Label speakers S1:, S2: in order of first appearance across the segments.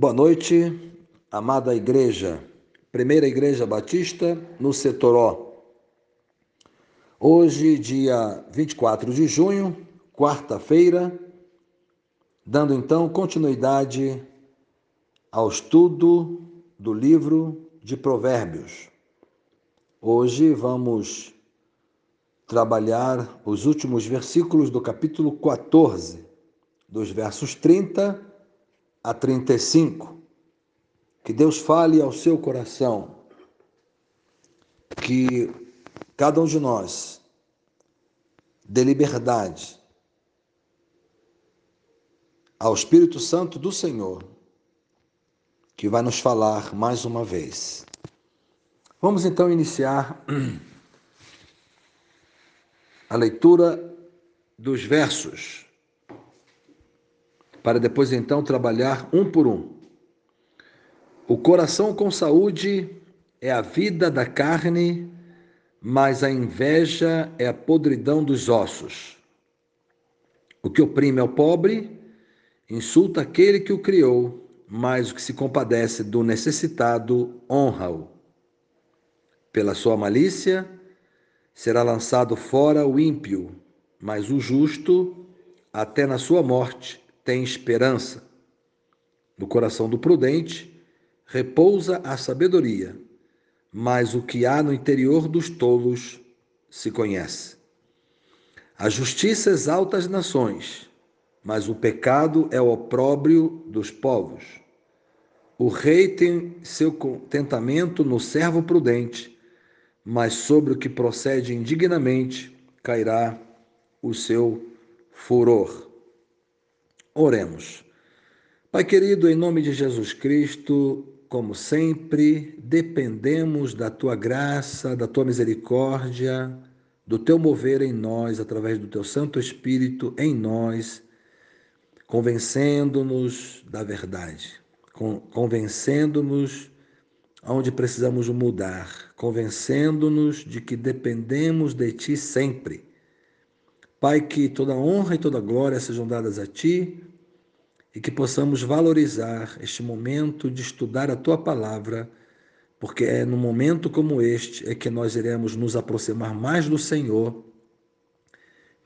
S1: Boa noite, amada igreja, Primeira Igreja Batista no Setoró. Hoje, dia 24 de junho, quarta-feira, dando então continuidade ao estudo do livro de Provérbios. Hoje vamos trabalhar os últimos versículos do capítulo 14, dos versos 30 a 35. Que Deus fale ao seu coração, que cada um de nós dê liberdade ao Espírito Santo do Senhor, que vai nos falar mais uma vez. Vamos então iniciar a leitura dos versos para depois então trabalhar um por um. O coração com saúde é a vida da carne, mas a inveja é a podridão dos ossos. O que oprime ao pobre insulta aquele que o criou, mas o que se compadece do necessitado honra-o. Pela sua malícia será lançado fora o ímpio, mas o justo, até na sua morte, tem esperança. No coração do prudente repousa a sabedoria, mas o que há no interior dos tolos se conhece. A justiça exalta as nações, mas o pecado é o opróbrio dos povos. O rei tem seu contentamento no servo prudente, mas sobre o que procede indignamente cairá o seu furor. Oremos. Pai querido, em nome de Jesus Cristo, como sempre, dependemos da tua graça, da tua misericórdia, do teu mover em nós, através do teu Santo Espírito em nós, convencendo-nos da verdade, convencendo-nos onde precisamos mudar, convencendo-nos de que dependemos de ti sempre Pai, que toda honra e toda glória sejam dadas a Ti e que possamos valorizar este momento de estudar a Tua palavra, porque é no momento como este é que nós iremos nos aproximar mais do Senhor,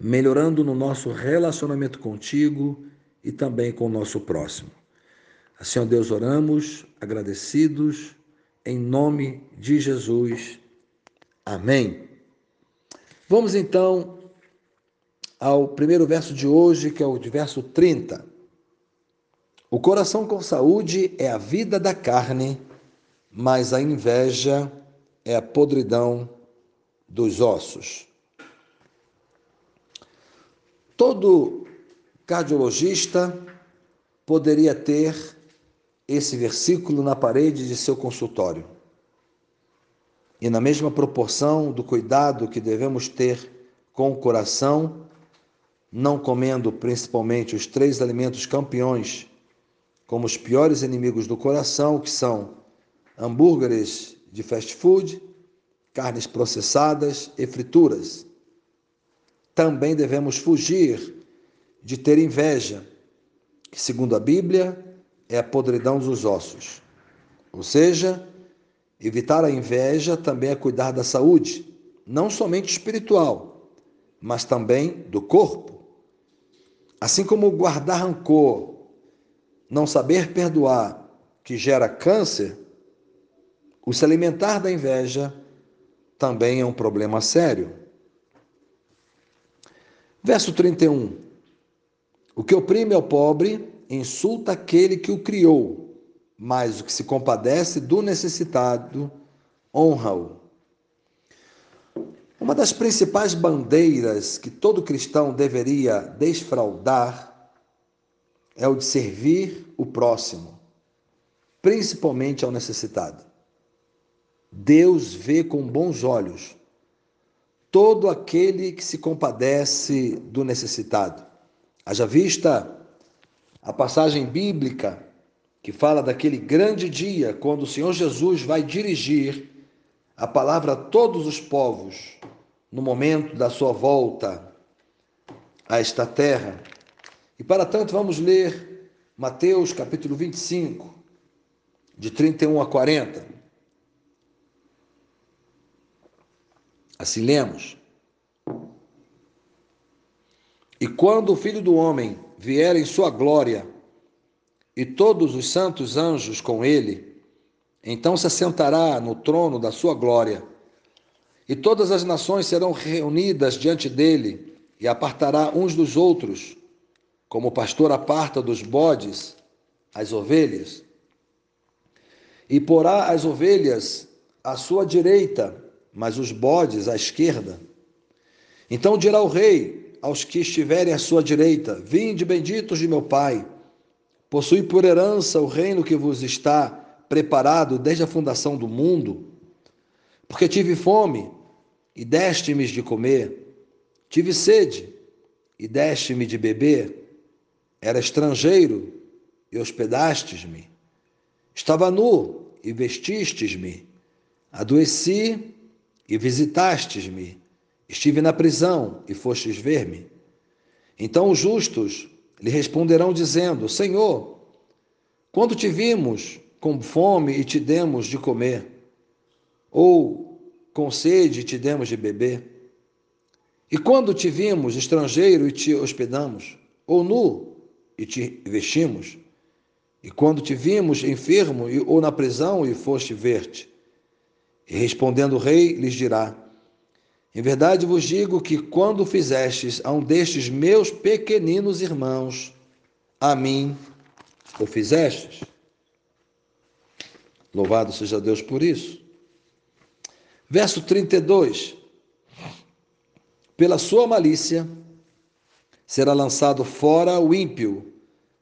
S1: melhorando no nosso relacionamento contigo e também com o nosso próximo. Assim, ó Deus, oramos, agradecidos, em nome de Jesus. Amém. Vamos então ao primeiro verso de hoje, que é o verso 30. O coração com saúde é a vida da carne, mas a inveja é a podridão dos ossos. Todo cardiologista poderia ter esse versículo na parede de seu consultório. E na mesma proporção do cuidado que devemos ter com o coração, não comendo principalmente os três alimentos campeões, como os piores inimigos do coração, que são hambúrgueres de fast food, carnes processadas e frituras. Também devemos fugir de ter inveja, que, segundo a Bíblia, é a podridão dos ossos. Ou seja, evitar a inveja também é cuidar da saúde, não somente espiritual, mas também do corpo. Assim como guardar rancor, não saber perdoar, que gera câncer, o se alimentar da inveja também é um problema sério. Verso 31. O que oprime ao pobre insulta aquele que o criou, mas o que se compadece do necessitado honra-o. Uma das principais bandeiras que todo cristão deveria desfraudar é o de servir o próximo, principalmente ao necessitado. Deus vê com bons olhos todo aquele que se compadece do necessitado. Haja vista a passagem bíblica que fala daquele grande dia quando o Senhor Jesus vai dirigir a palavra a todos os povos no momento da sua volta a esta terra. E para tanto, vamos ler Mateus capítulo 25, de 31 a 40. Assim lemos. E quando o Filho do Homem vier em sua glória, e todos os santos anjos com ele, então se assentará no trono da sua glória, e todas as nações serão reunidas diante dele, e apartará uns dos outros, como o pastor aparta dos bodes as ovelhas, e porá as ovelhas à sua direita, mas os bodes à esquerda. Então dirá o rei aos que estiverem à sua direita: Vinde, benditos de meu Pai, possui por herança o reino que vos está preparado desde a fundação do mundo. Porque tive fome e deste-me de comer, tive sede e deste-me de beber, era estrangeiro e hospedastes-me, estava nu e vestistes-me, adoeci e visitastes-me, estive na prisão e fostes ver-me. Então os justos lhe responderão dizendo: Senhor, quando te vimos com fome e te demos de comer, ou com sede e te demos de beber? E quando te vimos estrangeiro e te hospedamos, ou nu e te vestimos? E quando te vimos enfermo ou na prisão e foste ver-te? E respondendo o rei, lhes dirá: Em verdade vos digo que quando fizestes a um destes meus pequeninos irmãos, a mim o fizestes. Louvado seja Deus por isso. Verso 32. Pela sua malícia será lançado fora o ímpio,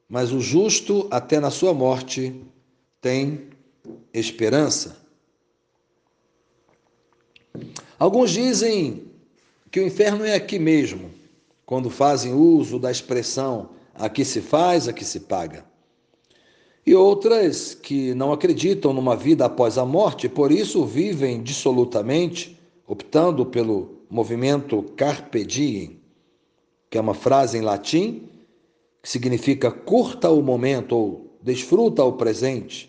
S1: mas o justo, até na sua morte, tem esperança. Alguns dizem que o inferno é aqui mesmo, quando fazem uso da expressão aqui se faz, aqui se paga. E outras que não acreditam numa vida após a morte, por isso vivem dissolutamente, optando pelo movimento carpe diem, que é uma frase em latim que significa curta o momento ou desfruta o presente,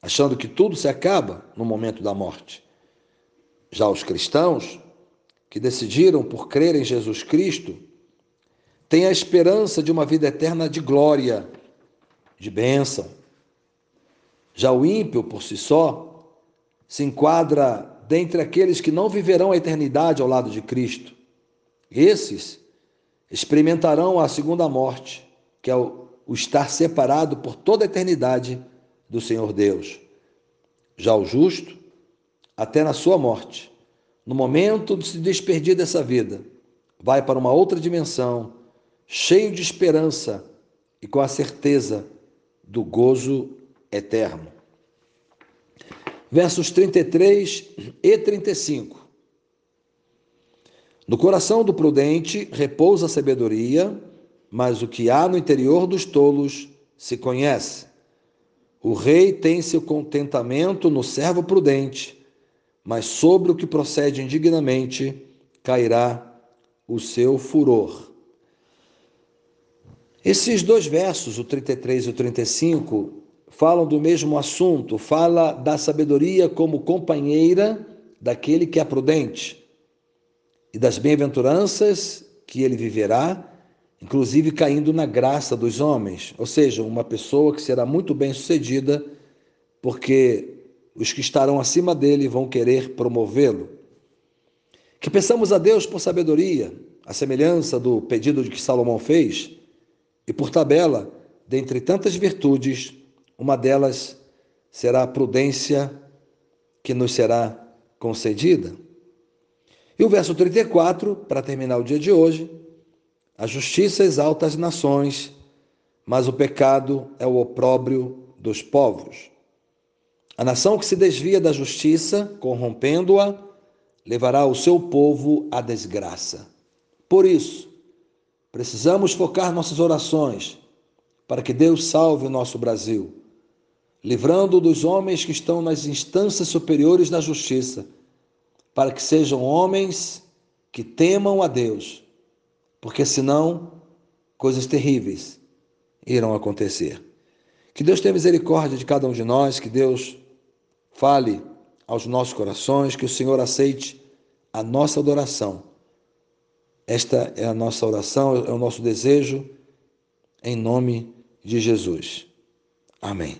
S1: achando que tudo se acaba no momento da morte. Já os cristãos, que decidiram por crer em Jesus Cristo, têm a esperança de uma vida eterna de glória, de bênção. Já o ímpio, por si só, se enquadra dentre aqueles que não viverão a eternidade ao lado de Cristo. Esses experimentarão a segunda morte, que é o, o estar separado por toda a eternidade do Senhor Deus. Já o justo, até na sua morte, no momento de se despedir dessa vida, vai para uma outra dimensão, cheio de esperança e com a certeza do gozo eterno. Versos 33 e 35. No coração do prudente repousa a sabedoria, mas o que há no interior dos tolos se conhece. O rei tem seu contentamento no servo prudente, mas sobre o que procede indignamente cairá o seu furor. Esses dois versos, o 33 e o 35, falam do mesmo assunto, fala da sabedoria como companheira daquele que é prudente e das bem-aventuranças que ele viverá, inclusive caindo na graça dos homens, ou seja, uma pessoa que será muito bem-sucedida, porque os que estarão acima dele vão querer promovê-lo. Que peçamos a Deus por sabedoria, a semelhança do pedido que Salomão fez, e por tabela, dentre tantas virtudes, uma delas será a prudência que nos será concedida. E o verso 34, para terminar o dia de hoje, a justiça exalta as nações, mas o pecado é o opróbrio dos povos. A nação que se desvia da justiça, corrompendo-a, levará o seu povo à desgraça. Por isso, precisamos focar nossas orações para que Deus salve o nosso Brasil, livrando dos homens que estão nas instâncias superiores da justiça, para que sejam homens que temam a Deus, porque senão coisas terríveis irão acontecer. Que Deus tenha misericórdia de cada um de nós, que Deus fale aos nossos corações, que o Senhor aceite a nossa adoração. Esta é a nossa oração, é o nosso desejo, em nome de Jesus. Amém.